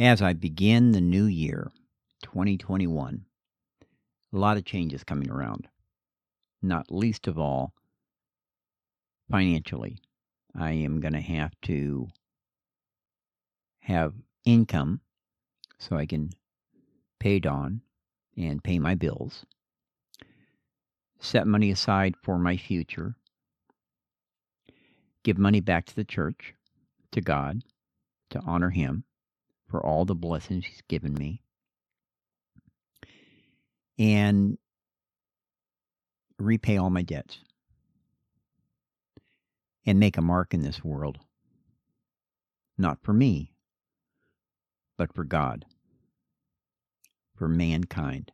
As I begin the new year, 2021, a lot of changes coming around, not least of all financially. I am going to have to have income so I can pay Dawn and pay my bills, set money aside for my future, give money back to the church, to God, to honor Him for all the blessings He's given me, and repay all my debts and make a mark in this world. Not for me, but for God, for mankind.